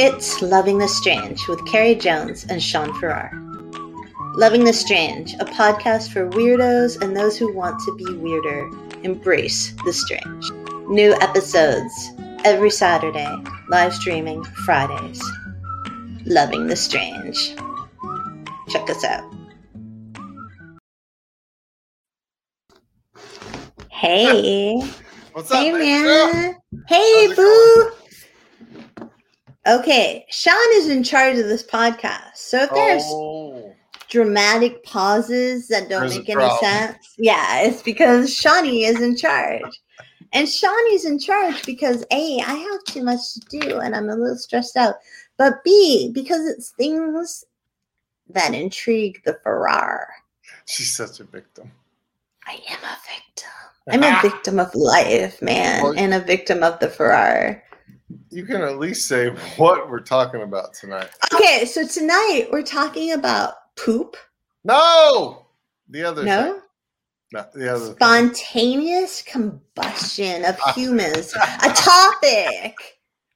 It's Loving the Strange with Carrie Jones and Shaun Farrar. Loving the Strange, a podcast for weirdos and those who want to be weirder. Embrace the strange. New episodes every Saturday, live streaming Fridays. Loving the Strange. Check us out. Hey. What's up, Hey, man? Hey, How's boo. Okay, Shaun is in charge of this podcast. So if there's Oh, dramatic pauses that don't There's make any sense, yeah, it's because Shawnee is in charge. And Shawnee's in charge because A, I have too much to do and I'm a little stressed out. But B, because it's things that intrigue the Farrar. she's such a victim. I am a victim. I'm a victim of life, man, Well- and a victim of the Farrar. You can at least say what we're talking about tonight. Okay, so tonight we're talking about poop. No, the other No? thing. No, the other thing. Spontaneous combustion of humans. A topic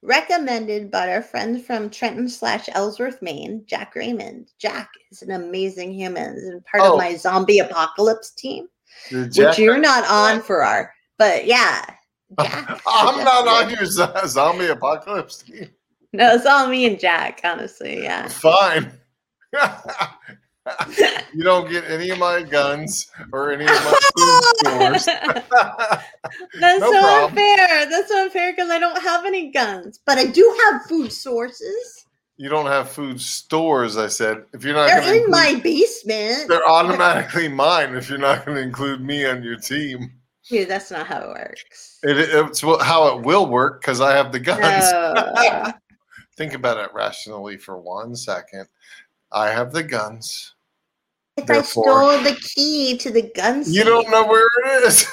recommended by our friend from Trenton slash Ellsworth, Maine, Jack Raymond. Jack is an amazing human and part Oh. of my zombie apocalypse team, which you're not on for our, but yeah. Jack I'm not on your zombie apocalypse team. No, it's all me and Jack, honestly. Yeah. Fine. you don't get any of my guns or any of my food stores. That's No so problem. unfair. That's so unfair because I don't have any guns, but I do have food sources. you don't have food stores. I said if you're not They're gonna in include- my basement. they're automatically mine if you're not going to include me on your team. Dude, that's not how it works. It, it's how it will work because I have the guns. No. Think about it rationally for one second. I have the guns. if I stole the key to the gun You don't know where it is.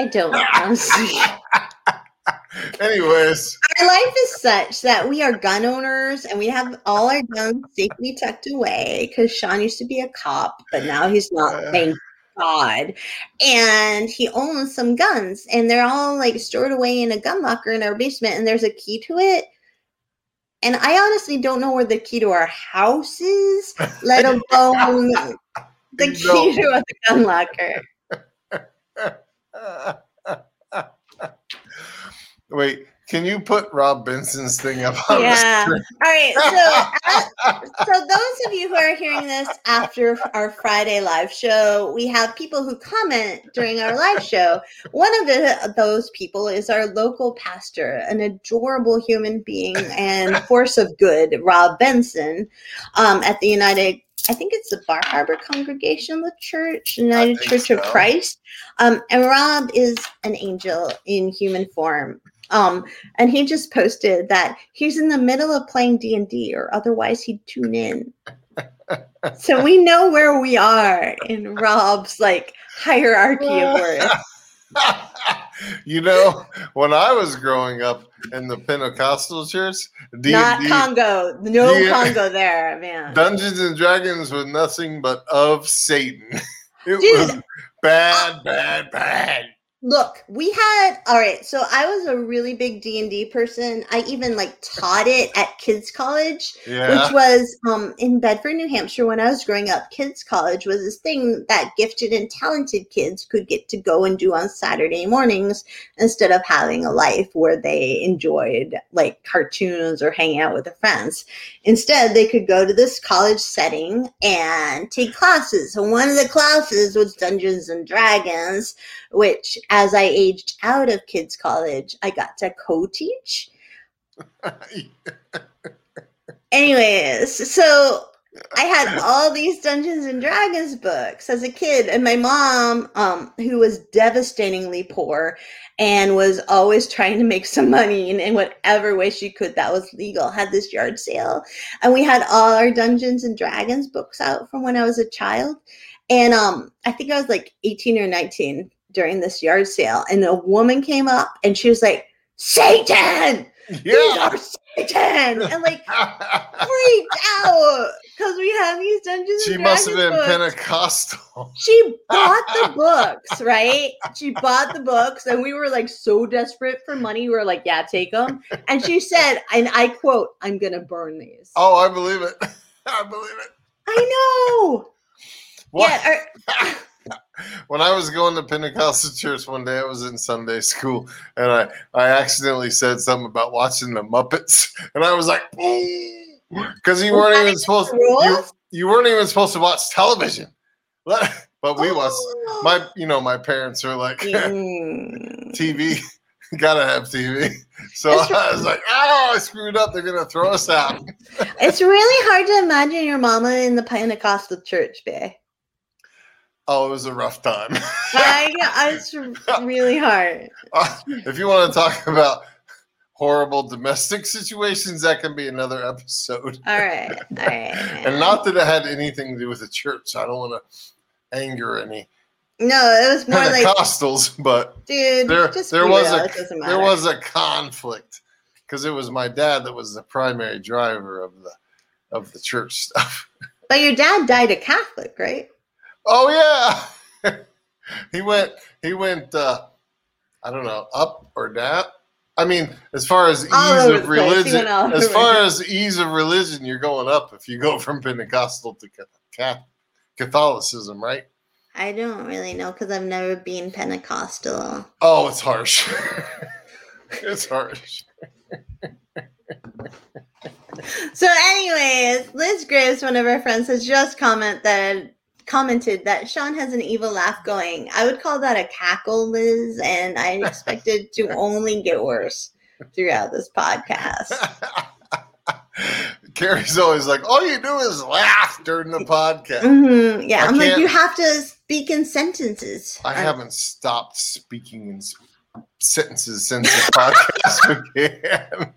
I don't honestly. Anyways, Our life is such that we are gun owners and we have all our guns safely tucked away because Shaun used to be a cop, but now he's not, thank God. And he owns some guns and they're all like stored away in a gun locker in our basement and there's a key to it. And I honestly don't know where the key to our house is, let alone the key to the gun locker. wait, can you put Rob Benson's thing up on Yeah. the screen? All right. So, as- so those of you who are hearing this after our Friday live show, we have people who comment during our live show. One of the, those people is our local pastor, an adorable human being and force of good, Rob Benson, um, at the United. I think it's the Bar Harbor Congregational Church, United Church of. Christ. Um, and Rob is an angel in human form. Um, and he just posted that he's in the middle of playing d&d or otherwise he'd tune in so we know where we are in rob's like hierarchy of worth you know, when I was growing up in the Pentecostal church, D not and congo no D- congo there man Dungeons and Dragons was nothing but of Satan. It Dude. was bad, bad, bad. Look we had all right so i was a really big d&d person i even like taught it at kids college Yeah. which was um, in Bedford, New Hampshire. When I was growing up, kids' college was this thing that gifted and talented kids could get to go and do on Saturday mornings instead of having a life where they enjoyed like cartoons or hanging out with their friends. Instead, they could go to this college setting and take classes. So one of the classes was Dungeons and Dragons, which as I aged out of kids' college, I got to co-teach. Anyways, so I had all these Dungeons and Dragons books as a kid, and my mom, um, who was devastatingly poor and was always trying to make some money in, in whatever way she could that was legal, had this yard sale, and we had all our Dungeons and Dragons books out from when I was a child, and um, I think I was like eighteen or nineteen during this yard sale, and a woman came up and she was like, "Satan, these are Satan," and like freaked out. because we have these Dungeons She must have been books. Pentecostal. She bought the books, right? She bought the books, and we were like so desperate for money. We were like, "Yeah, take them." And she said, and I quote, "I'm gonna burn these." Oh, I believe it. I believe it. I know. What? Yeah. Or, when I was going to Pentecostal church one day, I was in Sunday school, and I I accidentally said something about watching the Muppets, and I was like, because you weren't even supposed rules? you you weren't even supposed to watch television, but we was Oh. my you know my parents were like Mm. TV, gotta have TV, so That's I was like, oh, I screwed up, they're gonna throw us out. It's really hard to imagine your mama in the Pentecostal church, babe. Oh, it was a rough time. I, it's really hard. Uh, if you want to talk about horrible domestic situations, that can be another episode. All right, all right. And not that it had anything to do with the church. I don't want to anger any no, it was more like, Pentecostals, but dude, there there was real, a there was a conflict because it was my dad that was the primary driver of the of the church stuff. But your dad died a Catholic, right? Oh yeah, he went he went. uh I don't know up or down. I mean, as far as ease of the place. He religion, as far as ease of religion, you're going up if you go from Pentecostal to Ca- Ca- Catholicism, right? I don't really know because I've never been Pentecostal. Oh, it's harsh. it's harsh. So, anyways, Liz Graves, one of our friends, has just comment that commented that Shaun has an evil laugh going. I would call that a cackle, Liz, and I expect it to only get worse throughout this podcast. Carrie's always like, all you do is laugh during the podcast. hmm Yeah, I I'm like, you have to speak in sentences. I I'm- haven't stopped speaking in sentences since the podcast began.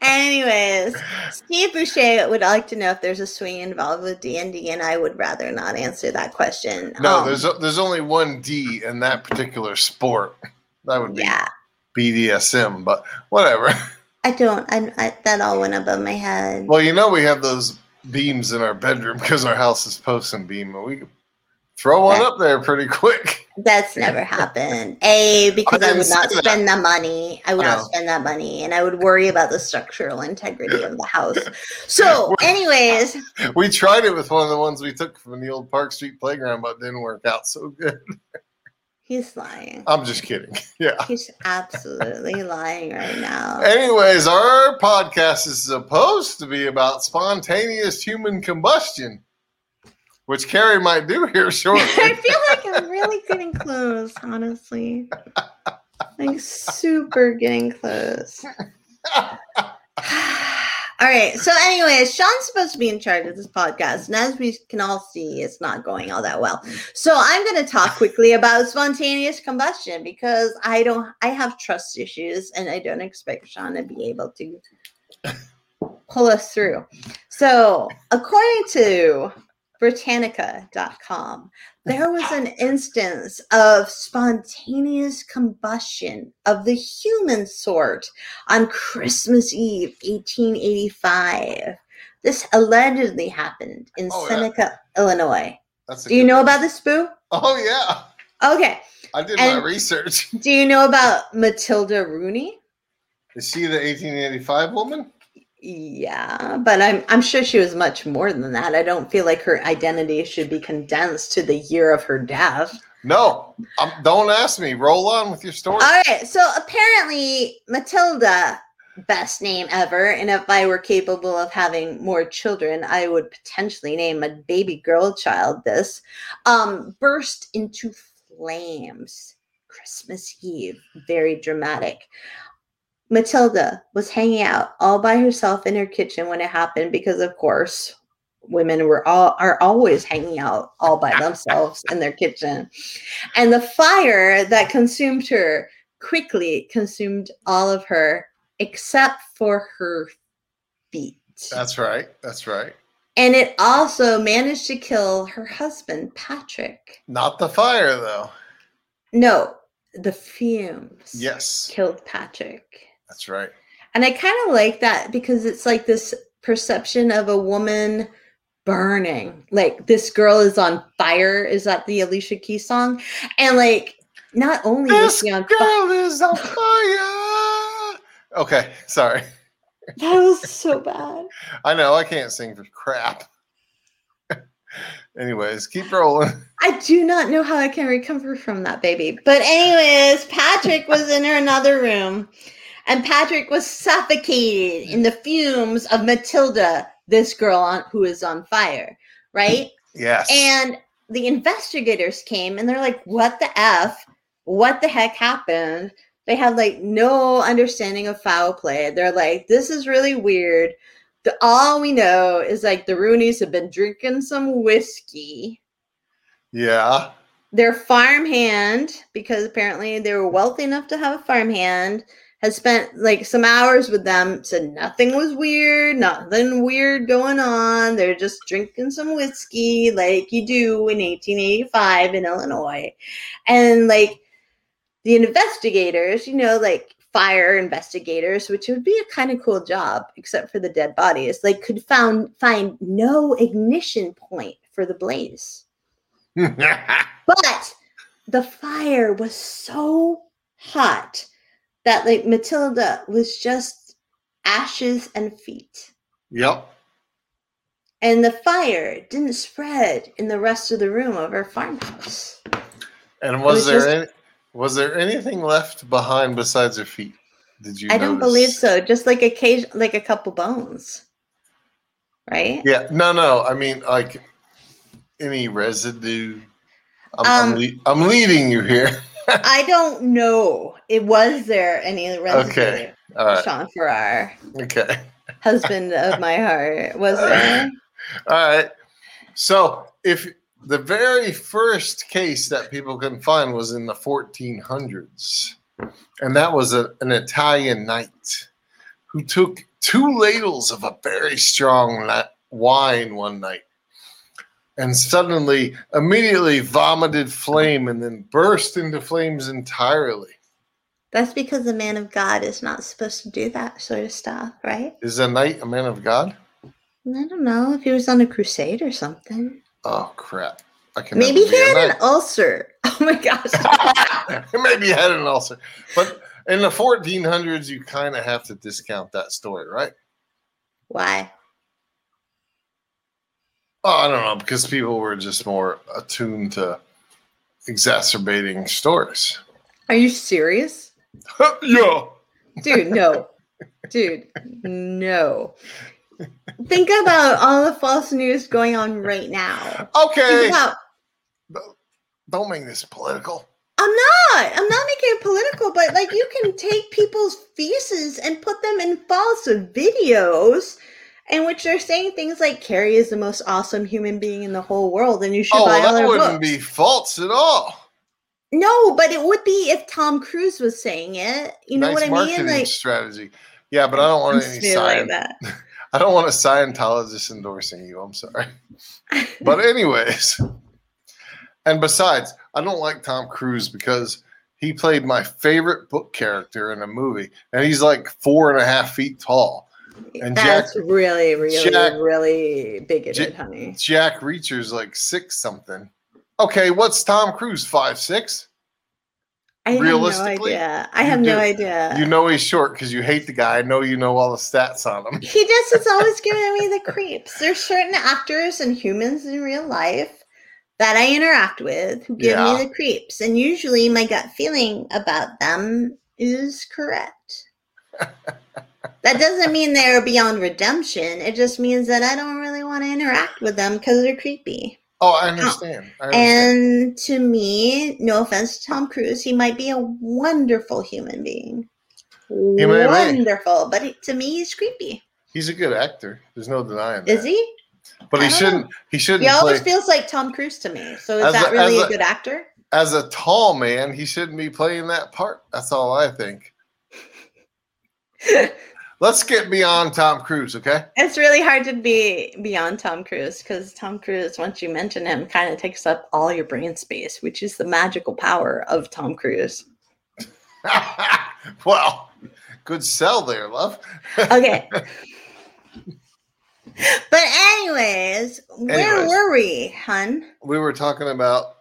Anyways, Steve Boucher would like to know if there's a swing involved with D and D, and I would rather not answer that question. No, Um, there's there's only one D in that particular sport. That would be yeah. BDSM, but whatever. I don't. I, I that all went above my head. Well, you know we have those beams in our bedroom because our house is post and beam, and we could throw one up there pretty quick. That's never happened. A because I, didn't would not that. spend the money. I would I not oh. spend that money, and I would worry about the structural integrity of the house. So, anyways, We tried it with one of the ones we took from the old Park Street playground, but it didn't work out so good. he's lying. I'm just kidding. Yeah. He's absolutely lying right now. Anyways, our podcast is supposed to be about spontaneous human combustion, which Carrie might do here shortly. I feel like I'm really getting close, honestly. Like super getting close. all right. So, anyways, Shaun's supposed to be in charge of this podcast, and as we can all see, it's not going all that well. So, I'm going to talk quickly about spontaneous combustion because I don't, I have trust issues, and I don't expect Shaun to be able to pull us through. So, according to Britannica.com, there was an instance of spontaneous combustion of the human sort on Christmas Eve, 1885. This allegedly happened in Oh, yeah. Seneca, Illinois. Do you know about this, Boo? Oh yeah, Okay. I did And- my research. Do you know about Matilda Rooney? Is she the 1885 woman? Yeah, but I'm I'm sure she was much more than that. I don't feel like her identity should be condensed to the year of her death. No, um, don't ask me. Roll on with your story. All right, so apparently Matilda, best name ever, and if I were capable of having more children, I would potentially name a baby girl child this, um, burst into flames Christmas Eve. Very dramatic. Matilda was hanging out all by herself in her kitchen when it happened because of course women were all are always hanging out all by themselves in their kitchen. And the fire that consumed her quickly consumed all of her except for her feet. That's right. That's right. and it also managed to kill her husband, Patrick. Not the fire though. No, the fumes Yes, killed Patrick. That's right. And I kind of like that because it's like this perception of a woman burning. Like this girl is on fire. Is that the Alicia Keys song? And like not only This she on girl is on fire. Okay, sorry. that was so bad. I know I can't sing for crap. Anyways, keep rolling. I do not know how I can recover from that baby. But anyways, Patrick was in another room and Patrick was suffocated in the fumes of Matilda, this girl on, who is on fire, right? Yes. And the investigators came and they're like, what the F? What the heck happened? They have like no understanding of foul play. They're like, this is really weird. The, all we know is like the Rooneys have been drinking some whiskey. yeah. Their farmhand, because apparently they were wealthy enough to have a farmhand, has spent like some hours with them, said nothing was weird, nothing weird going on. They're just drinking some whiskey like you do in 1885 in Illinois. And like the investigators, you know, like fire investigators, which would be a kind of cool job, except for the dead bodies, like could found find no ignition point for the blaze. But the fire was so hot that like Matilda was just ashes and feet. yep. And the fire didn't spread in the rest of the room of her farmhouse. And was, was there just- any, was there anything left behind besides her feet? Did you? I don't believe so. Just like occasion like a couple bones. Right? Yeah. No. No. I mean, like any residue. I'm, I'm, Um, le- I'm leading you here. I don't know. It was there any residue? Okay. Right. Shaun Farrar, Okay. husband of my heart. Was there? All right. So, if the very first case that people can find was in the 1400s, and that was a, an Italian knight who took two ladles of a very strong la- wine one night and suddenly, immediately vomited flame and then burst into flames entirely. That's because the man of God is not supposed to do that sort of stuff, right? Is a knight a man of God? I don't know if he was on a crusade or something. Oh, crap. I can Maybe he had knight. an ulcer. Oh my gosh. Maybe he had an ulcer. But in the 1400s, you kind of have to discount that story, right? Why? Oh, I don't know, because people were just more attuned to exacerbating stories. Are you serious? yeah. Dude, no. Dude, no. Think about all the false news going on right now. Okay. About Don't make this political. I'm not. I'm not making it political, but like you can take people's faces and put them in false videos in which they're saying things like Carrie is the most awesome human being in the whole world and you should Oh, buy all that wouldn't be false at all. No, but it would be if Tom Cruise was saying it. You know nice what I marketing mean? Like strategy. Yeah, but I don't want any still like. I don't want a Scientologist endorsing you. I'm sorry. But anyways, and besides, I don't like Tom Cruise because he played my favorite book character in a movie, and he's like four and a half feet tall. And That's really, really, Jack- really bigoted, honey. Jack Reacher's like six something. Okay, what's Tom Cruise? Five six? I have no idea. I have no idea. You know he's short because you hate the guy. I know you know all the stats on him. He just is always giving me the creeps. There's certain actors and humans in real life that I interact with who give Yeah. me the creeps. And usually my gut feeling about them is correct. that doesn't mean they're beyond redemption. It just means that I don't really want to interact with them because they're creepy. Oh, I understand. I understand. And to me, no offense to Tom Cruise, he might be a wonderful human being. Wonderful. But he, to me, he's creepy. he's a good actor. There's no denying that. Is he? But he shouldn't. He shouldn't He play always feels like Tom Cruise to me. So is As that a- really a, a- good actor? as a tall man. He shouldn't be playing that part. That's all I think. Let's get beyond Tom Cruise, okay? It's really hard to be beyond Tom Cruise because Tom Cruise, once you mention him, kind of takes up all your brain space, which is the magical power of Tom Cruise. well, good sell there, love. Okay. But anyways, where Anyways. were we, hun? We were talking about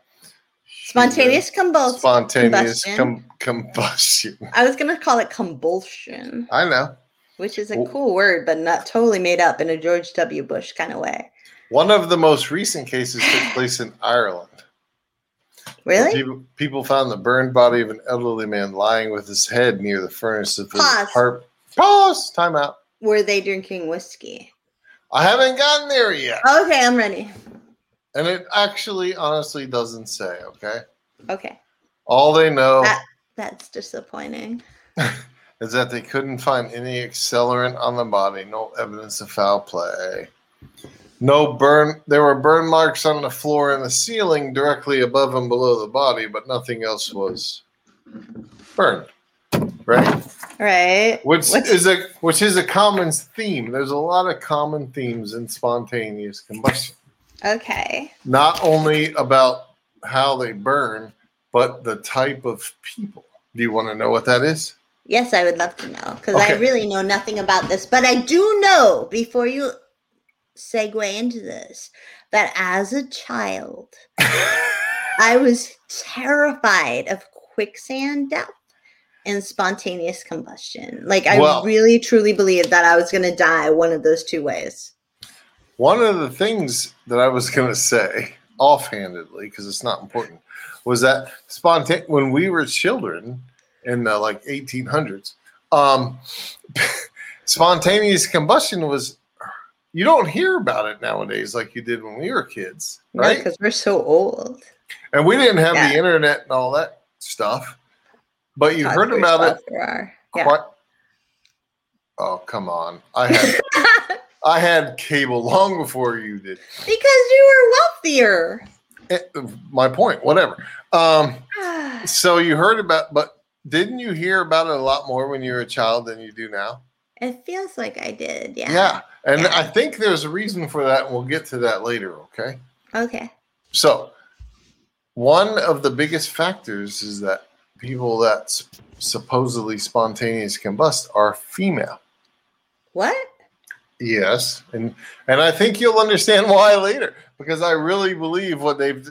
Spontaneous combustion. spontaneous combustion. com- combustion. I was gonna call it combustion, I know. Which is a Well- cool word, but not totally made up in a George W. Bush kind of way. One of the most recent cases took place in Ireland. Really? People, people found the burned body of an elderly man lying with his head near the furnace of his Pause. apartment. Pause. Time out. Were they drinking whiskey? I haven't gotten there yet. Okay, I'm ready. And it actually, honestly, doesn't say, okay? Okay, All they know That- that's disappointing. is that they couldn't find any accelerant on the body, no evidence of foul play. No burn, there were burn marks on the floor and the ceiling directly above and below the body, but nothing else was burned. Right? Right. Which What's- is a which is a common theme. There's a lot of common themes in spontaneous combustion. Okay. Not only about how they burn, but the type of people. Do you want to know what that is? Yes, I would love to know because I really know nothing about this. But I do know before you segue into this that as a child, I was terrified of quicksand death and spontaneous combustion. Like, I Well- really truly believed that I was going to die one of those two ways. One of the things that I was going to say offhandedly, because it's not important, was that spontan- when we were children in the like 1800s, um, spontaneous combustion was. You don't hear about it nowadays like you did when we were kids, right? Because we're so old. And we didn't have Yeah. the internet and all that stuff, but you heard about it. Yeah. quite. Oh come on! I had I had cable long before you did. because you were wealthier. Eh, my point, whatever. Um, so you heard about, but didn't you hear about it a lot more when you were a child than you do now? It feels like I did. Yeah. Yeah, and Yeah. I think there's a reason for that, and we'll get to that later. Okay. Okay. So, one of the biggest factors is that people that supposedly spontaneous combust are female. What? Yes, and and I think you'll understand why later because I really believe what they've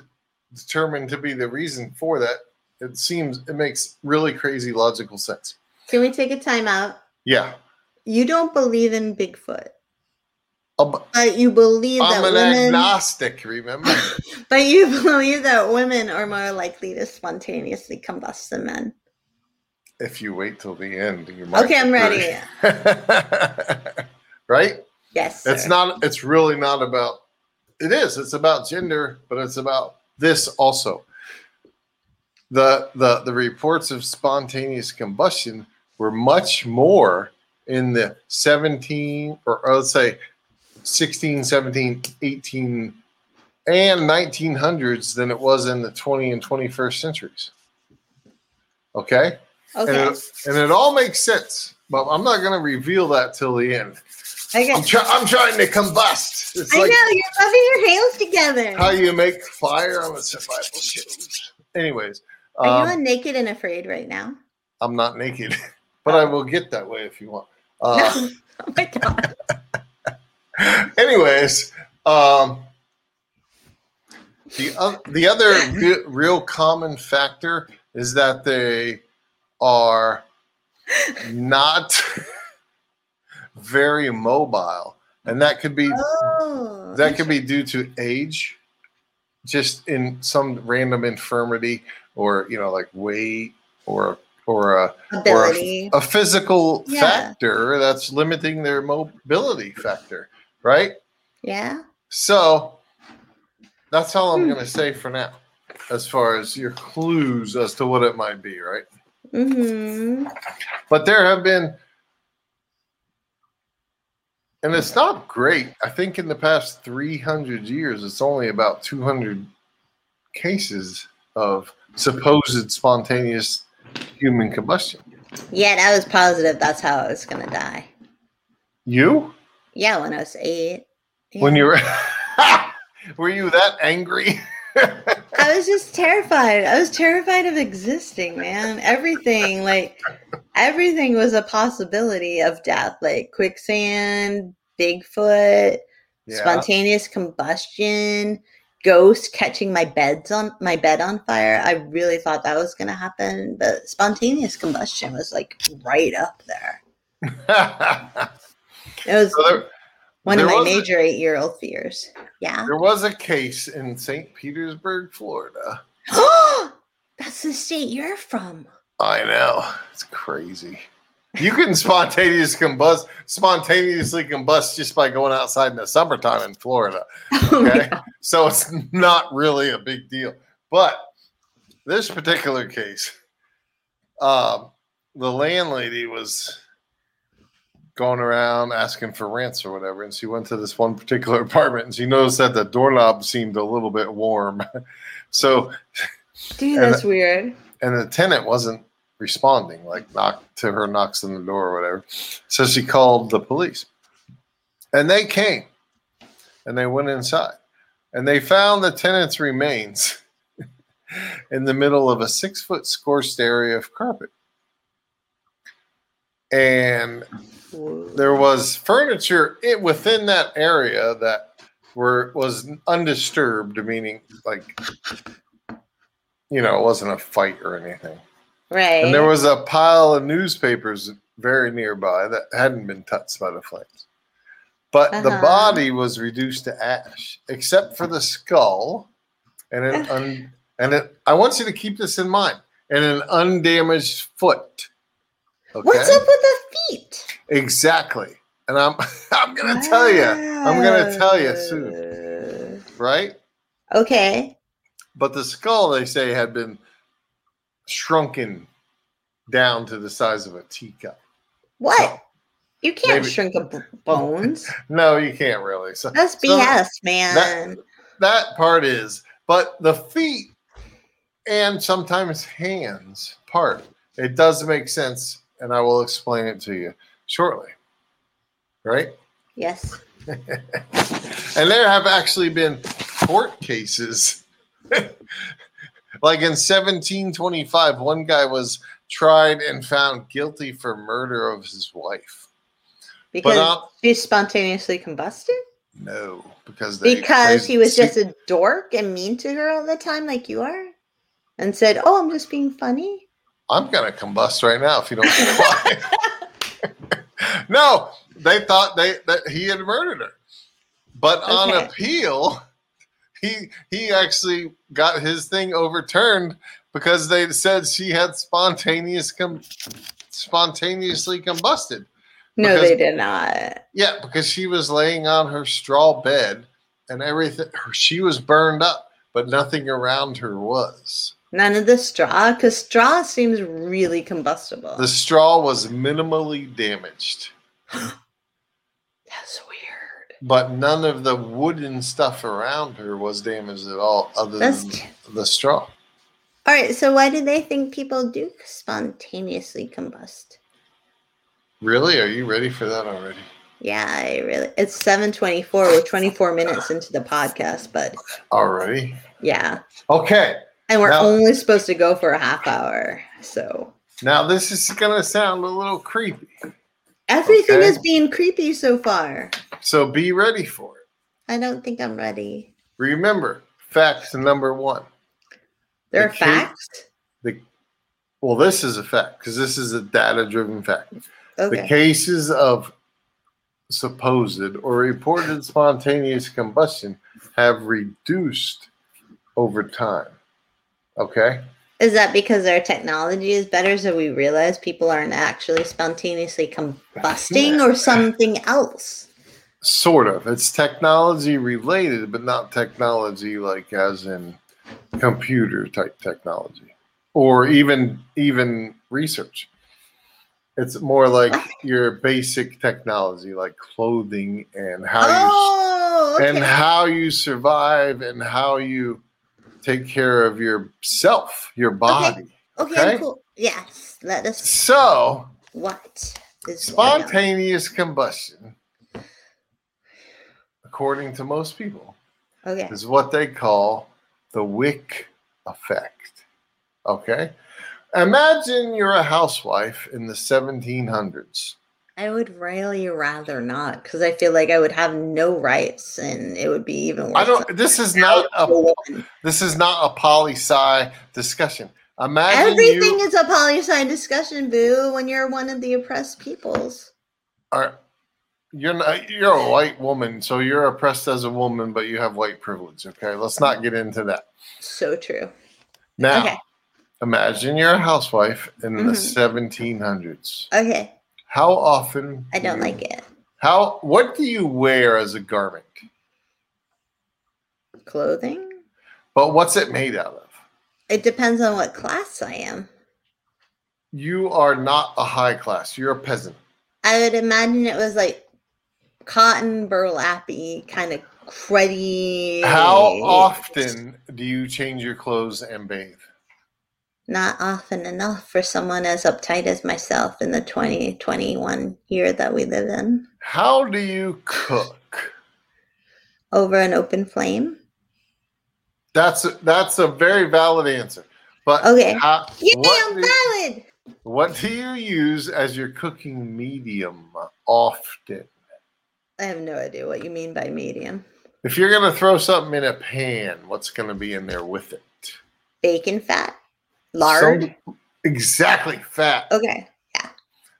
determined to be the reason for that. It seems it makes really crazy logical sense. Can we take a time out? Yeah, You don't believe in Bigfoot, Uh, but you believe that I'm an women. agnostic. Remember? But you believe that women are more likely to spontaneously combust than men. if you wait till the end, you might. Okay, I'm ready. right? Yes. It's not. It's really not about. It is. It's about gender, but it's about this also. The the the reports of spontaneous combustion were much more in the 17 or let's say 16, 17, 18 and 1900s than it was in the 20 and 21st centuries. Okay? And, Okay. it, and it all makes sense, but I'm not going to reveal that till the end. Okay. I'm, try- I'm trying to combust. It's I like know you're rubbing your hands together. how you make fire on the survival shows. Anyways, Are um, you on naked and afraid right now? I'm not naked, but I will get that way if you want. Uh, no. Oh my god. anyways, um, the o- the other re- real common factor is that they are not very mobile, and that could be Oh. that could be due to age, just in some random infirmity, or you know, like weight, or or a ability. a physical Yeah. factor that's limiting their mobility factor, right? Yeah. So that's all I'm Hmm. going to say for now, as far as your clues as to what it might be, right? Mm-hmm. But there have been, and it's not great. I think in the past 300 years, it's only about 200 cases of supposed spontaneous human combustion. Yeah, I was positive that's how I was gonna die. You? Yeah, when I was eight. When you were, were you that angry? I was just terrified. I was terrified of existing, man. Everything, like everything was a possibility of death, like quicksand, Bigfoot, Yeah. spontaneous combustion, ghost catching my beds on my bed on fire. I really thought that was gonna happen, but spontaneous combustion was like right up there. It was So there, one of my major eight year old fears. Yeah. there was a case in St. Petersburg, Florida. That's the state you're from. I know. It's crazy. You can spontaneous combust spontaneously combust just by going outside in the summertime in Florida. Oh Okay. God. so it's not really a big deal. But this particular case, um, the landlady was going around asking for rents or whatever, and she went to this one particular apartment and she noticed that the doorknob seemed a little bit warm. so Dude, And- that's weird. and the tenant wasn't responding, like knock to her knocks on the door or whatever. So she called the police. And they came and they went inside and they found the tenant's remains in the middle of a six foot scorched area of carpet. And there was furniture within that area that were was undisturbed, meaning like you know, it wasn't a fight or anything. Right. And there was a pile of newspapers very nearby that hadn't been touched by the flames. But the Uh-huh. body was reduced to ash, except for the skull and an un, and it, I want you to keep this in mind and an undamaged foot. Okay? What's up with the feet? Exactly. And I'm I'm gonna tell you. I'm gonna tell you soon, right? Okay. But the skull, they say, had been shrunken down to the size of a teacup. What? You can't Maybe- shrink a b- bones. No, you can't really. So That's So BS, man. that part is, but the feet and sometimes hands part, it does make sense, and I will explain it to you shortly. Right? yes. And there have actually been court cases. like in 1725, one guy was tried and found guilty for murder of his wife. Because uh, she spontaneously combusted? No, because Because he was just a dork and mean to her all the time, like you are? And said, Oh, I'm just being funny? I'm gonna combust right now if you don't quiet. no, they thought they that he had murdered her, but on appeal, he he actually got his thing overturned because they said she had spontaneous com- spontaneously combusted. No, Because- they did not. Yeah, because she was laying on her straw bed and everything. She was burned up, but nothing around her was. None of the straw, because straw seems really combustible. The straw was minimally damaged. That's. But none of the wooden stuff around her was damaged at all other That's than t- the straw all right. So why do they think people do spontaneously combust? really are you ready for that already Yeah, I really. It's seven twenty-four. We're twenty-four minutes into the podcast, but already yeah, okay and we're Now- only supposed to go for a half hour. So now this is going to sound a little creepy everything Okay. is being creepy so far. so be ready for it I don't think I'm ready. remember fact number one There The are facts. well this is a fact because this is a data driven fact the cases of supposed or reported spontaneous combustion have reduced over time okay Is that because our technology is better, so we realize people aren't actually spontaneously combusting, or something else? Sort of. It's technology related, but not technology like as in computer type technology or even even research. It's more like What? your basic technology like clothing and how Oh, you okay. and how you survive and how you take care of yourself, your body. okay, okay. cool. Yes, let us. So, What is spontaneous combustion according to most people Okay. is what they call the wick effect. Okay? Imagine you're a housewife in the 1700s I would really rather not because I feel like I would have no rights and it would be even worse. I don't. This is not a. This is not a poli sci discussion. Imagine Everything you is a poli sci discussion, boo. When you're one of the oppressed peoples. are. You're not. You're a white woman, so you're oppressed as a woman, but you have white privilege. Okay, let's not get into that. So true. Now, Okay. imagine you're a housewife in the Mhm. 1700s. Okay, How often? I don't do you- like it. How? What do you wear as a garment? Clothing. But what's it made out of? It depends on what class I am. You are not a high class. You're a peasant. I would imagine it was like cotton burlappy, kind of cruddy. How often do you change your clothes and bathe? Not often enough for someone as uptight as myself in the 2021 year that we live in. How do you cook? Over an open flame. That's that's a very valid answer. But Okay. how- Yeah, what, valid. what do you use as your cooking medium often? I have no idea what you mean by medium. If you're gonna throw something in a pan, what's gonna be in there with it? Bacon fat, lard. Some- exactly, fat. okay. Yeah.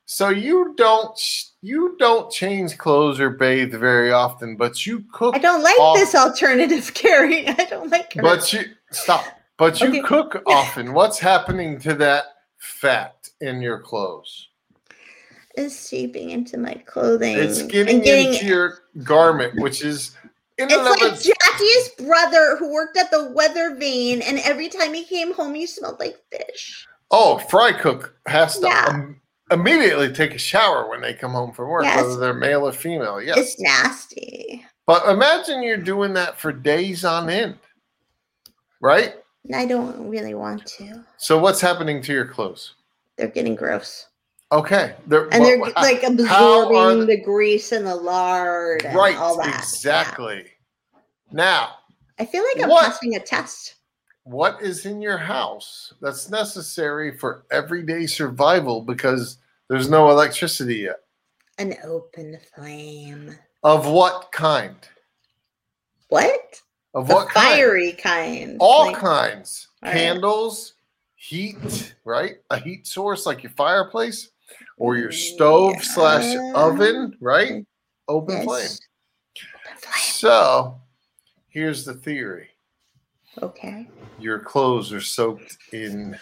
So you don't you don't change clothes or bathe very often, but you cook. I don't like off- this alternative, Carrie. I don't like her. But you stop. But you Okay. cook often. What's happening to that fat in your clothes? it's seeping into my clothing. It's and getting, into your garment, which is in It's like Jackie's brother who worked at the weather vane, and every time he came home, he smelled like fish. oh, fry cook has to Yeah. um, immediately take a shower when they come home from work, Yes. whether they're male or female. Yes, It's nasty. but imagine you're doing that for days on end, right? I don't really want to. So what's happening to your clothes? They're getting gross. Okay, they're, And they're what- like absorbing the grease and the lard and right, all that. Yeah. Now, I feel like I'm What? passing a test. what is in your house that's necessary for everyday survival because there's no electricity yet? An open flame. Of what kind? What? Of The what kind? fiery kind. All Like, kinds. All right. Candles, heat, right? A heat source like your fireplace or your mm, stove slash Yeah. oven, right? Open yes. flame. Open flame. So here's the theory. Okay. Your clothes are soaked in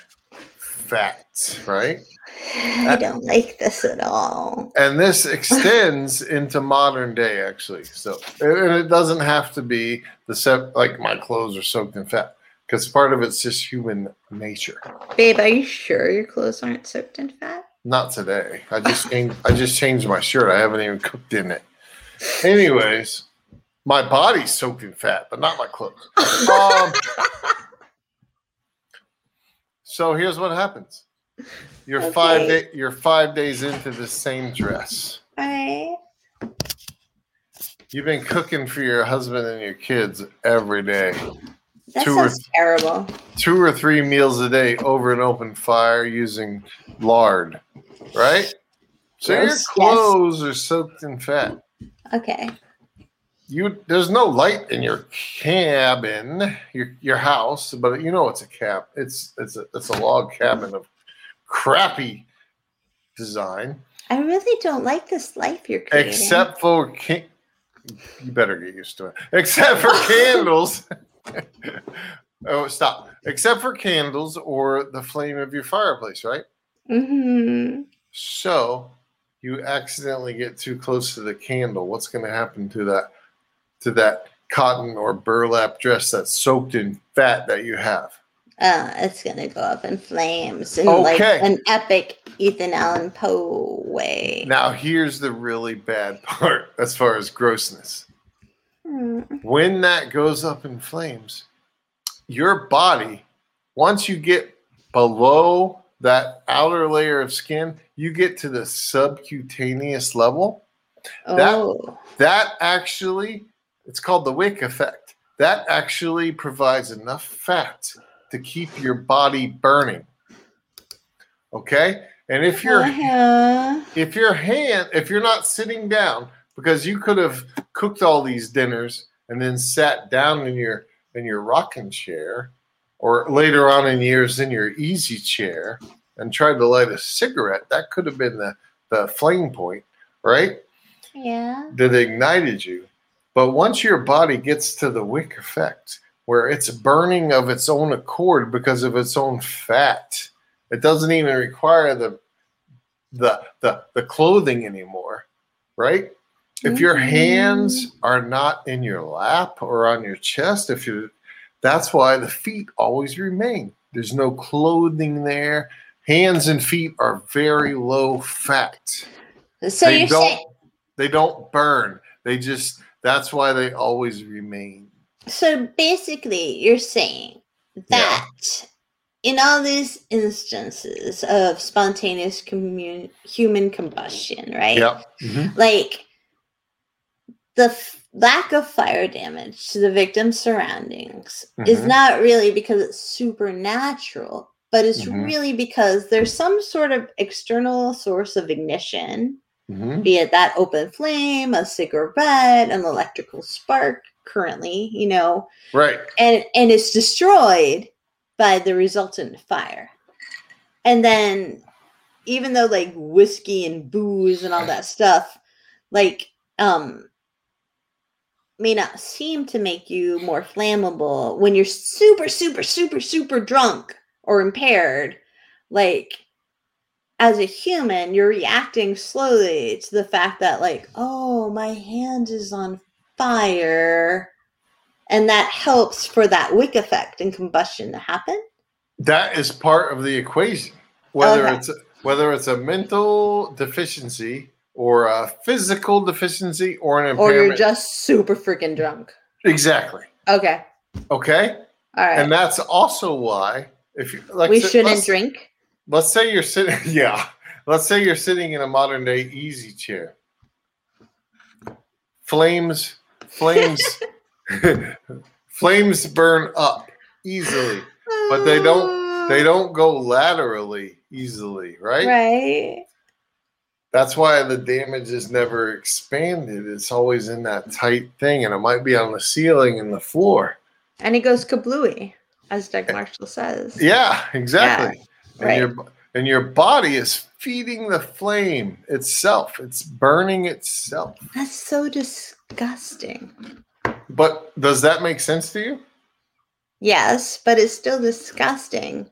fat, right? I don't like this at all. And this extends into modern day, actually. So, and it doesn't have to be the set like my clothes are soaked in fat because part of it's just human nature. Babe, are you sure your clothes aren't soaked in fat? Not today. I just changed. I just changed my shirt. I haven't even cooked in it. Anyways, my body's soaked in fat, but not my clothes. Um, so here's what happens. You're five day, You're five days into the same dress. Right. You've been cooking for your husband and your kids every day, That Two or sounds terrible. two or three meals a day over an open fire using lard, right? So your Gross, yes. clothes are soaked in fat. Okay. You there's no light in your cabin, your your house, but you know it's a cab. It's it's a it's a log cabin of crappy design, I really don't like this life you're creating. except for you better get used to it. Except for candles. oh, stop. Except for candles or the flame of your fireplace, right? hmm So you accidentally get too close to the candle. What's going to happen to that to that cotton or burlap dress that's soaked in fat that you have? Uh, it's gonna go up in flames in like an epic Ethan Allen Poe way. Now here's the really bad part as far as grossness. Hmm. When that goes up in flames, your body once you get below that outer layer of skin, you get to the subcutaneous level. That- Oh, that actually it's called the wick effect. That actually provides enough fat to keep your body burning. Okay? And if you're Uh-huh. if your hand if you're not sitting down because you could have cooked all these dinners and then sat down in your in your rocking chair or later on in years in your easy chair and tried to light a cigarette that could have been the the flame point right? Yeah. that ignited you but once your body gets to the wick effect where it's burning of its own accord because of its own fat it doesn't even require the the the, the clothing anymore right? If your mm-hmm. hands are not in your lap or on your chest if you that's why the feet always remain. There's no clothing there. Hands and feet are very low fat. So they you're don't saying they don't burn. They just that's why they always remain so basically you're saying that in all these instances of spontaneous commun- human combustion, right? yep Like the f- lack of fire damage to the victim's surroundings is Mhm. not really because it's supernatural, but it's Mhm. really because there's some sort of external source of ignition Mhm. be it that open flame, a cigarette, an electrical spark currently, you know, right and and it's destroyed by the resultant fire. And then even though like whiskey and booze and all that stuff like um may not seem to make you more flammable when you're super super super super drunk or impaired like as a human you're reacting slowly to the fact that like oh my hand is on fire. And that helps for that wick effect and combustion to happen. That is part of the equation. Whether Okay. it's whether it's a mental deficiency or a physical deficiency or an impairment. or you're just super freaking drunk. Exactly. Okay. Okay? All right. And that's also why if you like we shouldn't drink let's say you're sitting yeah. Let's say you're sitting in a modern day easy chair. Flames flames flames burn up easily But they don't- they ah. don't go laterally easily right? Right. That's why the damage is never expanded. It's always in that tight thing and it might be on the ceiling and the floor. And it goes kablooey as doug eh. marshall says. Yeah exactly. And right. your and your body is feeding the flame itself it's burning itself that's so disgusting But does that make sense to you? yes but it's still disgusting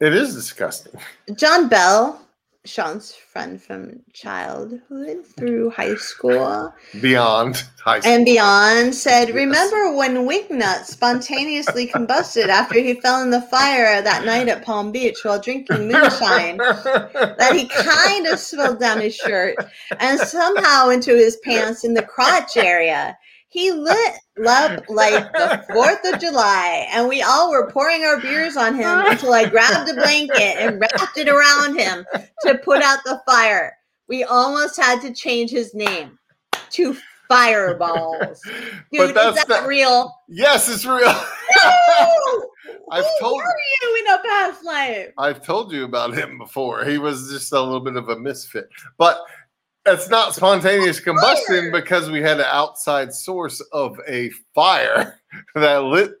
It is disgusting. john bell shaun's friend from childhood through high school Beyond high school. and beyond said Yes. remember when wingnut spontaneously combusted after he fell in the fire that night at palm beach while drinking moonshine that he kind of spilled down his shirt and somehow into his pants in the crotch area. He lit up like the 4th of July, and we all were pouring our beers on him until I grabbed a blanket and wrapped it around him to put out the fire. We almost had to change his name to Fireballs. Dude, but is that's that not, real? yes, it's real. No! I've Who told you in a past life? I've told you about him before. He was just a little bit of a misfit. But it's not spontaneous combustion because we had an outside source of a fire that lit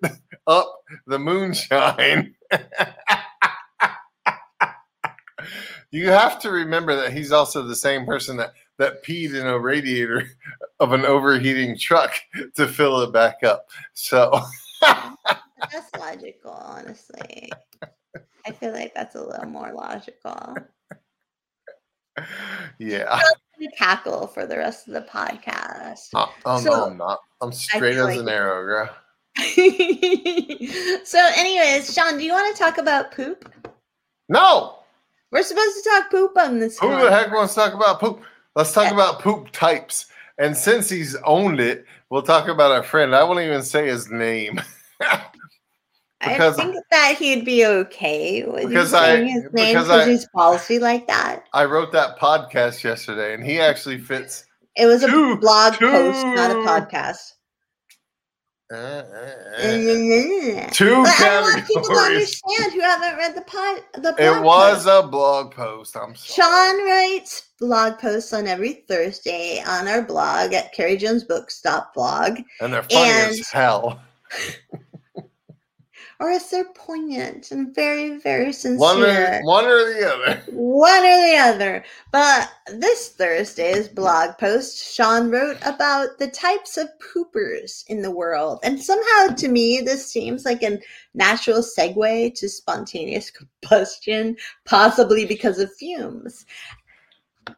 up the moonshine. you have to remember that he's also the same person that, that peed in a radiator of an overheating truck to fill it back up. So That's logical, honestly. I feel like that's a little more logical. yeah. Cackle for the rest of the podcast. Uh, oh So- no, I'm not. I'm straight as like- an arrow, girl. so, anyways, Shaun, do you want to talk about poop? No. We're supposed to talk poop on this Who the heck wants to talk about poop? Let's talk Yeah. about poop types. And since he's owned it, we'll talk about our friend. I won't even say his name. I because- think that he'd be okay with Because I- his name because I- he's policy like that. I wrote that podcast yesterday, and he actually fits. It was a Two- blog two- post, not a podcast. uh, uh, But two I want people to understand who haven't read the pod. The It was post. a blog post. I'm sorry. Shaun writes blog posts on every Thursday on our blog at Carrie Jones Book Stop blog, and they're funny and- as hell. Or is they're poignant and very, very sincere? One or, one or the other. one or the other. But this Thursday's blog post, Shaun wrote about the types of poopers in the world. And somehow to me, this seems like a natural segue to spontaneous combustion, possibly because of fumes.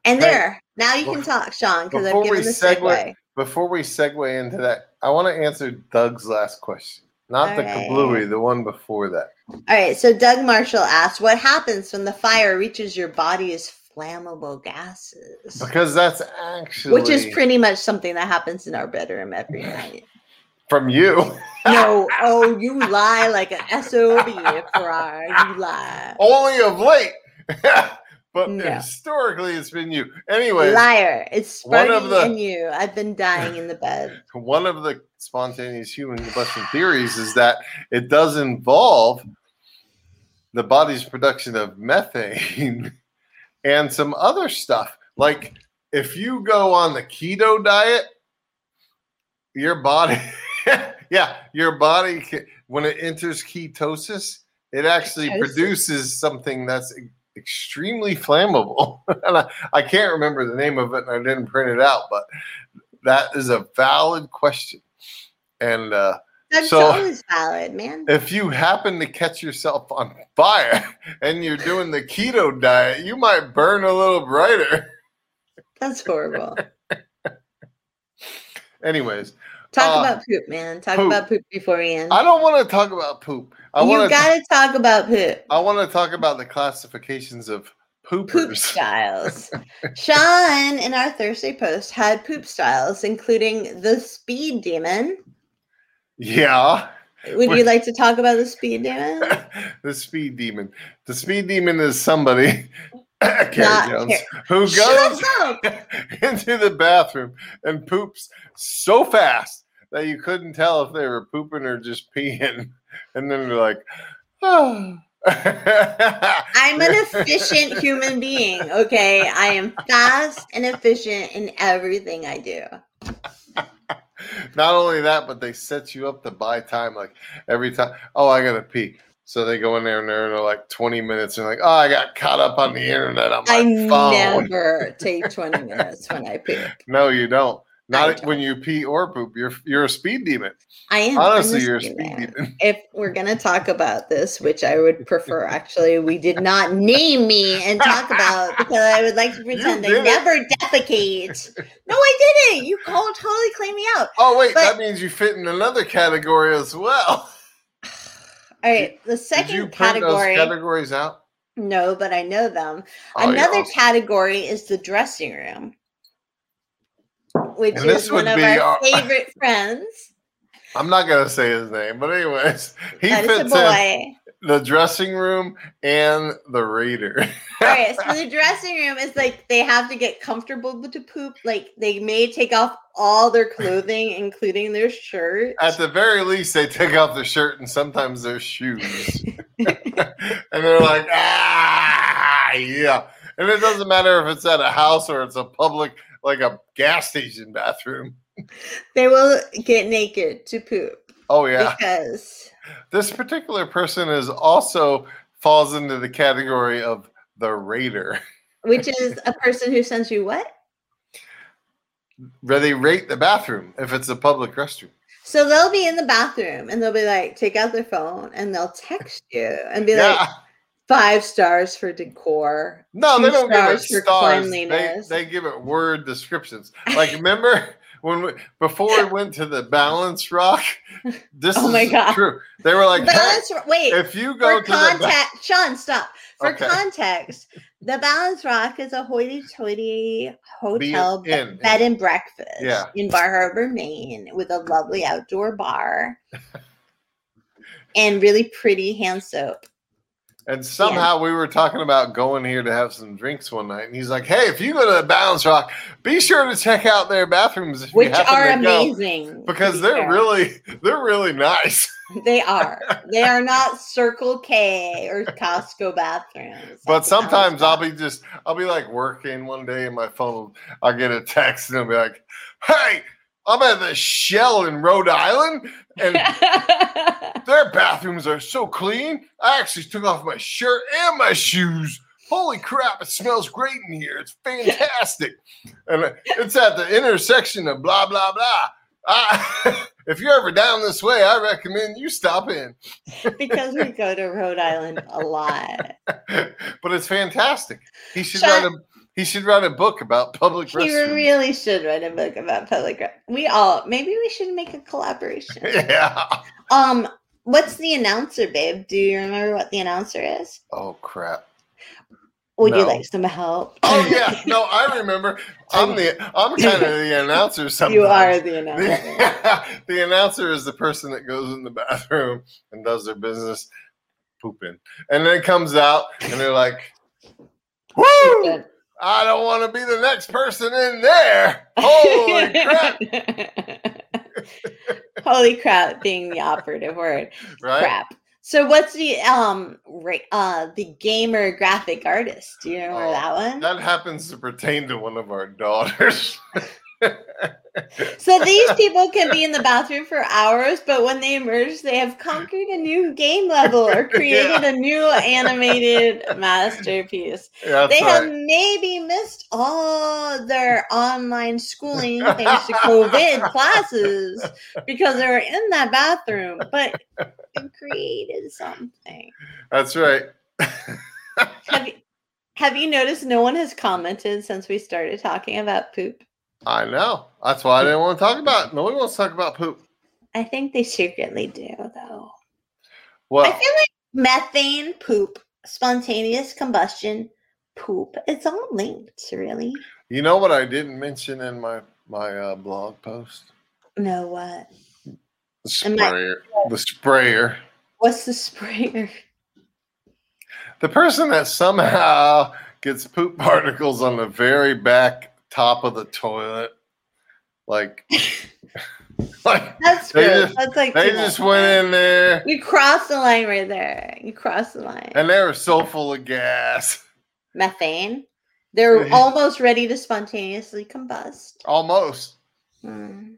And there, now you can talk, Shaun, because I've given the segue- segue. Before we segue into that, I want to answer Doug's last question. Not the Alright. kablooey, the one before that. All right, so Doug Marshall asked, What happens when the fire reaches your body's flammable gases? Because that's actually Which is pretty much something that happens in our bedroom every night. from you. No, oh, you lie like an SOB, Farrar. You lie. Only of late. but No. historically it's been you. Anyway, Liar. It's one of the- and you. I've been dying in the bed. one of the spontaneous human combustion theories is that it does involve the body's production of methane and some other stuff. Like if you go on the keto diet, your body, yeah, your body, when it enters ketosis, it actually Ketosis. produces something that's extremely flammable. and I, I can't remember the name of it and I didn't print it out, but that is a valid question. And uh, That's So- always valid, man. if you happen to catch yourself on fire and you're doing the keto diet, you might burn a little brighter. That's horrible. Anyways, Talk Uh, about poop, man. Talk poop. about poop before we end. I don't want to talk about poop. I want to. talk about poop. I want to talk about the classifications of Poop styles. Shaun in our Thursday post had poop styles, including the speed demon. Yeah, Would you like to talk about the speed demon? the speed demon. The speed demon is somebody, Carrie Jones, Car- who goes into the bathroom and poops so fast that you couldn't tell if they were pooping or just peeing. And then they're like, oh. I'm an efficient human being, okay? I am fast and efficient in everything I do. Not only that, but they set you up to buy time. Like every time, oh, I gotta pee. So they go in there and they're like 20 minutes and like, oh, I got caught up on the internet on my iPhone. never take 20 minutes when I poop. No, you don't. Not when you pee or poop. You're you're a speed demon. I am. Honestly, you're a speed demon. demon. if we're gonna talk about this, which I would prefer, actually, we did not name me and talk about because I would like to pretend I never defecate. No, I didn't. You called totally claim me out. Oh wait, But- that means you fit in another category as well. All right, the second category. those categories out? No, but I know them. Oh, Another awesome. category is the dressing room, which And this is one of our our- favorite friends. I'm not gonna say his name, but anyways, he That fits in the dressing room and the raider. All right, so the dressing room is like they have to get comfortable to poop. Like they may take off all their clothing, including their shirt. At the very least, they take off their shirt and sometimes their shoes, and they're like, ah, yeah. And it doesn't matter if it's at a house or it's a public, like a gas station bathroom. They will get naked to poop Oh yeah. because This particular person is also falls into the category of the raider. which is a person who sends you what? Where they rate the bathroom if it's a public restroom. So they'll be in the bathroom and they'll be like, take out their phone and they'll text you and be like, Yeah. Five stars for decor. No, they don't give it stars. They, they give it word descriptions. Like remember when we before we went to the balance rock? This Oh is my God. true. They were like, hey, wait, if you go for to the ba- Shaun, stop. For Okay. context, the Balance Rock is a hoity-toity hotel inn, bed and breakfast Yeah. in Bar Harbor, Maine, with a lovely outdoor bar and really pretty hand soap. And somehow we were talking about going here to have some drinks one night, and he's like, "Hey, if you go to Balance Rock, be sure to check out their bathrooms, if which you are to go, amazing because be they're fair. really they're really nice." they are they are not Circle K or Costco bathrooms. But sometimes I'll be just I'll be like working one day, and my phone I'll get a text, and I'll be like, "Hey, I'm at the Shell in Rhode Island, and their bathrooms are so clean. I actually took off my shirt and my shoes. Holy crap, it smells great in here. It's fantastic. And it's at the intersection of blah, blah, blah. I, if you're ever down this way, I recommend you stop in. because we go to Rhode Island a lot. but it's fantastic. He should Shut- write a he should write a book about public He restrooms. really should write a book about public. re- We all maybe we should make a collaboration. yeah. Um, what's the announcer, babe? Do you remember what the announcer is? Oh crap. Would you like some help? Oh yeah. No, I remember. I'm the I'm kind of the announcer sometimes. you are the announcer. The, the announcer is the person that goes in the bathroom and does their business pooping. And then comes out and they're like, Woo! I don't want to be the next person in there. Holy crap. Holy crap being the operative word. Right? Crap. So what's the um uh the gamer graphic artist? Do you remember Oh, that one? That happens to pertain to one of our daughters. So these people can be in the bathroom for hours, but when they emerge, they have conquered a new game level or created a new animated masterpiece. That's they have maybe missed all their online schooling thanks to COVID classes because they were in that bathroom, but created something. That's right. Have you, have you noticed no one has commented since we started talking about poop? I know. That's why I didn't want to talk about it. No one wants to talk about poop. I think they secretly do, though. Well, I feel like methane, poop, spontaneous combustion, poop. It's all linked, really. you know what I didn't mention in my my uh, blog post? No, what? The Am I- sprayer. The sprayer. What's the sprayer? The person that somehow gets poop particles on the very back top of the toilet, like, like That's gross. just- That's like they just much. went in there You crossed the line right there. You crossed the line. and they were so full of gas. Methane. They're almost ready to spontaneously combust. Almost. Hmm.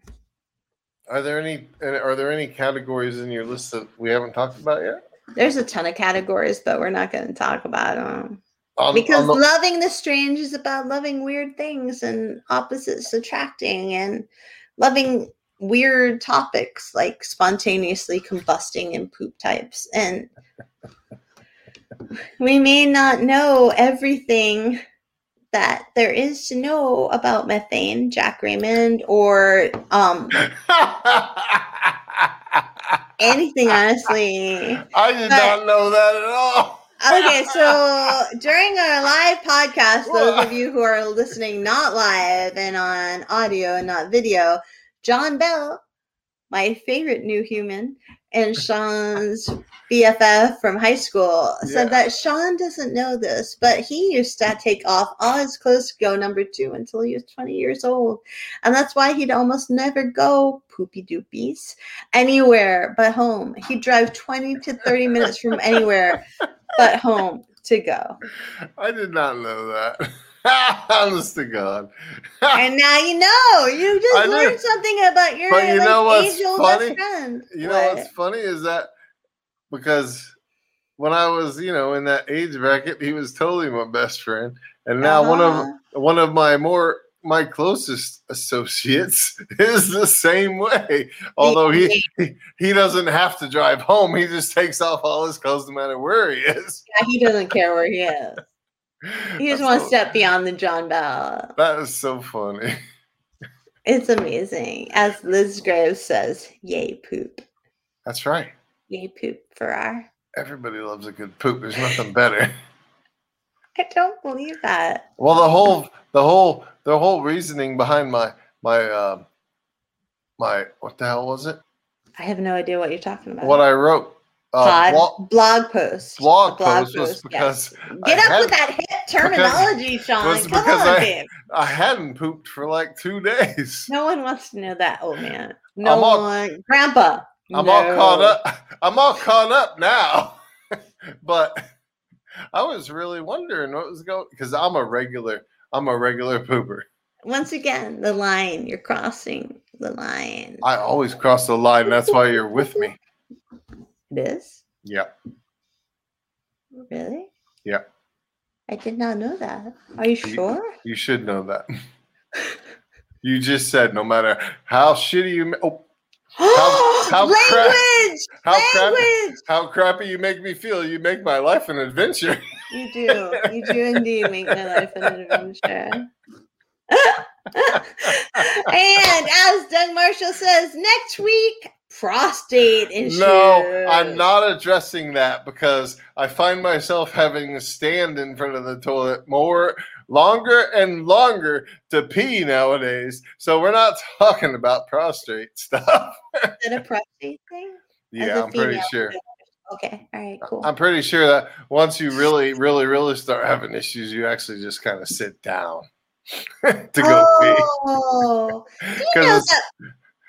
Are there any are there any categories in your list that we haven't talked about yet? There's a ton of categories, but we're not going to talk about them. Because loving the strange is about loving weird things and opposites attracting and loving weird topics like spontaneously combusting and poop types. And we may not know everything that there is to know about methane, Jack Raymond, or um, anything, honestly. I did But- not know that at all. Okay, so during our live podcast, those of you who are listening not live and on audio and not video, John Bell, my favorite new human, and Shaun's BFF from high school said Yeah. that Shaun doesn't know this, but he used to take off all his clothes to go number two until he was 20 years old. And that's why he'd almost never go poopy doopies anywhere but home. He'd drive 20 to 30 minutes from anywhere but home to go. I did not know that. Honest to God. And now you know. You just I learned something about your But you like, know what's funny? best friend. You know what's funny is that because when I was, you know, in that age bracket, he was totally my best friend, and now one Uh-huh. of one of my more my closest associates is the same way. Although he, he doesn't have to drive home, he just takes off all his clothes no matter where he is. Yeah, he doesn't care where he is. He just That's wants so- to step beyond the John Bell. That is so funny. It's amazing. As Liz Graves says, yay poop. That's right. Yay poop for our. Everybody loves a good poop. There's nothing better. I don't believe that. Well, the whole the whole the whole reasoning behind my my um my what the hell was it? I have no idea what you're talking about. What I wrote uh, Pod, blog, blog post. blog blog post post, because Get I up with that hip terminology, Shaun. was Come because on, I- babe. I hadn't pooped for like two days. No one wants to know that, old man. No I'm all- one. Grandpa. I'm all caught up. I'm all caught up now. but I was really wondering what was going because I'm a regular. I'm a regular pooper. Once again, the line. You're crossing the line. I always cross the line. That's why you're with me. This? Yeah. Really? Yeah. I did not know that. Are you sure? You should know that. You just said no matter how shitty you oh, how- how Language! How crappy how crappy you make me feel, you make my life an adventure. You do. You do indeed make my life an adventure. and as Doug Marshall says, next week, prostate issues. No, I'm not addressing that because I find myself having to stand in front of the toilet more longer and longer to pee nowadays. So we're not talking about prostate stuff. Is it a prostate thing? Yeah, I'm pretty sure. Okay. All right. Cool. I'm pretty sure that once you really, really, really start having issues, you actually just kind of sit down to go pee. oh, know Because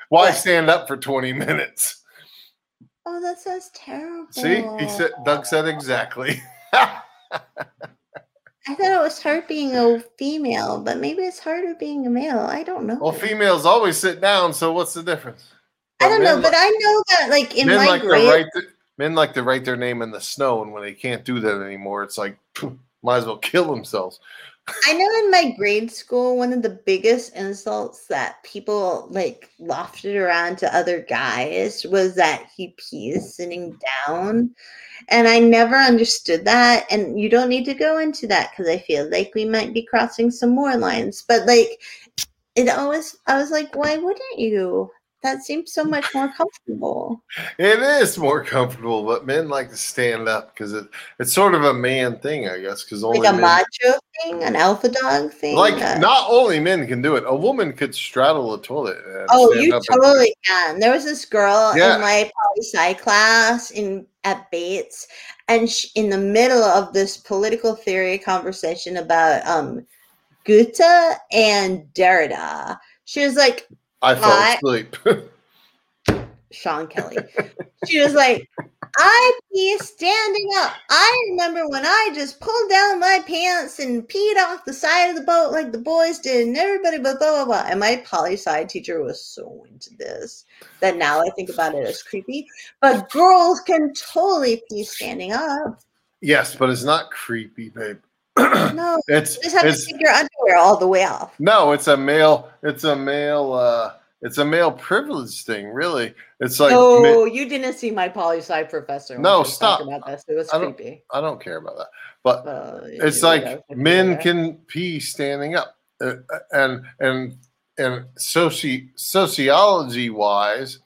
why what? stand up for 20 minutes? Oh, that sounds terrible. See, he said, Doug said exactly. I thought it was hard being a female, but maybe it's harder being a male. I don't know. well, females always sit down, so what's the difference? I don't know, men but I know that, like in my like grade, write the, men like to write their name in the snow, and when they can't do that anymore, it's like might as well kill themselves. I know in my grade school, one of the biggest insults that people like lofted around to other guys was that he pees sitting down. And I never understood that. And you don't need to go into that because I feel like we might be crossing some more lines. But like, it always, I was like, why wouldn't you? That seems so much more comfortable. It is more comfortable, but men like to stand up because it, it's sort of a man thing, I guess. Because only Like a men, macho thing, an alpha dog thing. like uh, not only men can do it. A woman could straddle a toilet. And Oh, you up and- totally can. There was this girl Yeah. in my poli sci class in at Bates, and sh in the middle of this political theory conversation about um, Goethe and Derrida, she was like, I fell asleep. Sean Kelly. she was like, I pee standing up. I remember when I just pulled down my pants and peed off the side of the boat like the boys did, and everybody but blah blah blah. And my poli sci teacher was so into this that now I think about it as creepy. But girls can totally pee standing up. yes, but it's not creepy, babe. No, it's you just have it's to take your underwear all the way off. no, it's a male. It's a male. uh It's a male privilege thing, really. It's like no, men- you didn't see my poli sci professor. No, he was talking stop. about this. It was I don't- creepy. I don't care about that, but Uh, it's like men can pee standing up Uh, and and and soci sociology wise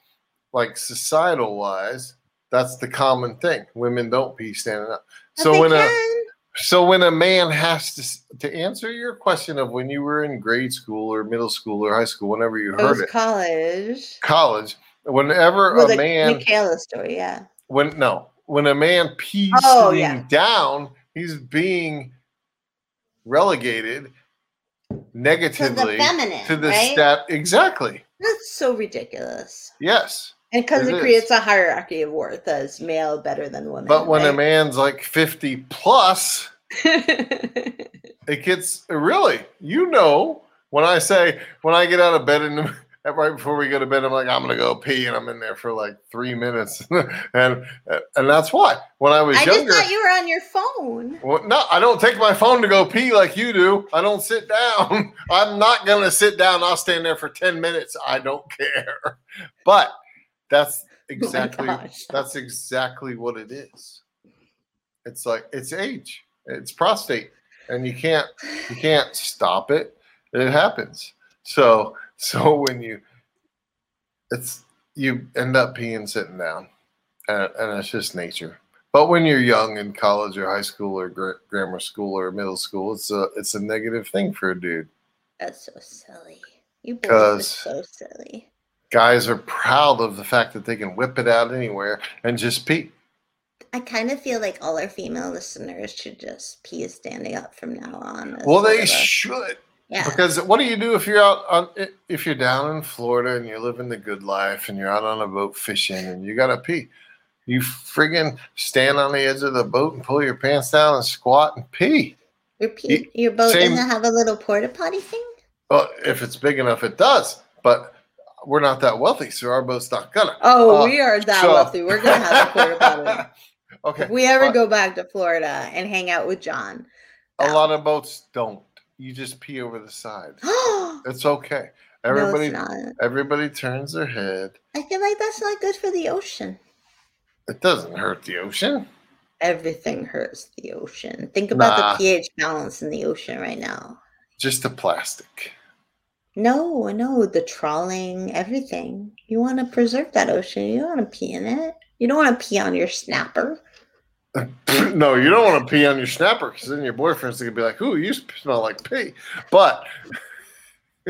like societal wise that's the common thing women don't pee standing up But so when a can. So when a man has to to answer your question of when you were in grade school or middle school or high school whenever you It heard was it college. college whenever Well, a the man Michaela story, yeah. when no when a man pees Oh, yeah. down he's being relegated To the negatively feminine, to the right? stat exactly That's so ridiculous. yes And because It it, creates a hierarchy of worth as male better than women. but when a man's like 50 plus it gets really you know when i say when i get out of bed in the right before we go to bed i'm like i'm gonna go pee and i'm in there for like three minutes and and that's why when i was I just younger thought you were on your phone. Well, no, I don't take my phone to go pee like you do. I don't sit down. I'm not going to sit down. I'll stand there for 10 minutes. I don't care. But that's oh exactly Oh that's exactly what it is. It's like it's age. It's prostate and you can't you can't stop it. It happens. So so when you it's you end up peeing sitting down. And, and it's just nature. But when you're young in college or high school or gra- grammar school or middle school, it's a it's a negative thing for a dude. That's so silly. You boys are so silly. Guys are proud of the fact that they can whip it out anywhere and just pee. I kind of feel like all our female listeners should just pee standing up from now on. Well, they a- should. yeah. Because what do you do if you're out on if you're down in Florida and you're living the good life and you're out on a boat fishing and you gotta pee? You friggin' stand on the edge of the boat and pull your pants down and squat and pee. Your, pee, your boat same- doesn't have a little porta potty thing? Well, if it's big enough, it does. But we're not that wealthy, so our boat's not gonna. Oh, Uh, we are that so- wealthy. We're going to have a porta potty. okay. If we ever go back to Florida and hang out with John. a lot of boats don't. You just pee over the side. It's okay. Everybody not. everybody turns their head. I feel like that's not good for the ocean. It doesn't hurt the ocean. Everything hurts the ocean. Think about Nah. the pH balance in the ocean right now. Just the plastic. No, no, the trawling, everything. You want to preserve that ocean. You don't want to pee in it. You don't want to pee on your snapper. no, you don't want to pee on your snapper because then your boyfriend's gonna be like, "Ooh, you smell like pee." But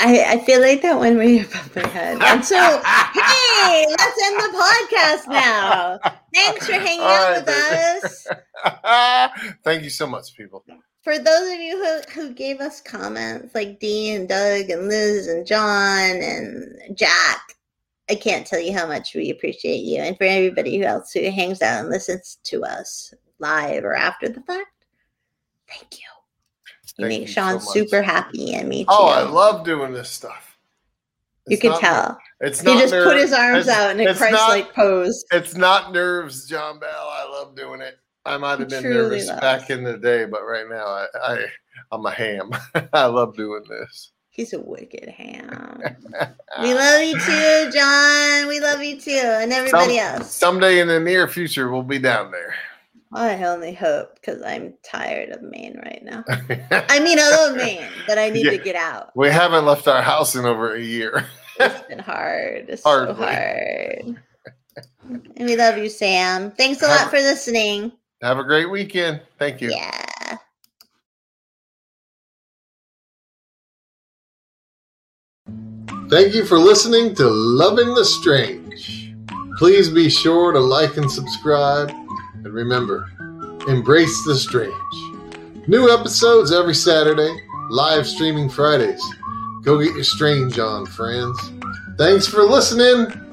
I, I feel like that went way above my head. And so, hey, let's end the podcast now. Thanks for hanging All out right, with baby. us. thank you so much, people. For those of you who, who gave us comments like Dee and Doug and Liz and John and Jack, I can't tell you how much we appreciate you. And for everybody who else who hangs out and listens to us live or after the fact, thank you. You Thank make you Shaun so super happy and me too. Oh, I love doing this stuff. you can not- tell. It's He not just put his arms it's- out in a it's Christ-like pose. It's not nerves, John Bell. I love doing it. I might have been nervous loves. back in the day, but right now I, I I'm a ham. I love doing this. He's a wicked ham. we love you too, John. We love you too, and everybody else. Someday in the near future, we'll be down there. I only hope because I'm tired of Maine right now. I mean, I love Maine, but I need Yeah. to get out. we haven't left our house in over a year. It's been hard. It's so Hardly. hard. And we love you, Sam. Thanks a lot for listening. Have a great weekend. Thank you. Yeah. Thank you for listening to Loving the Strange. Please be sure to like and subscribe. And remember, embrace the strange. New episodes every Saturday, live streaming Fridays. Go get your strange on, friends. Thanks for listening.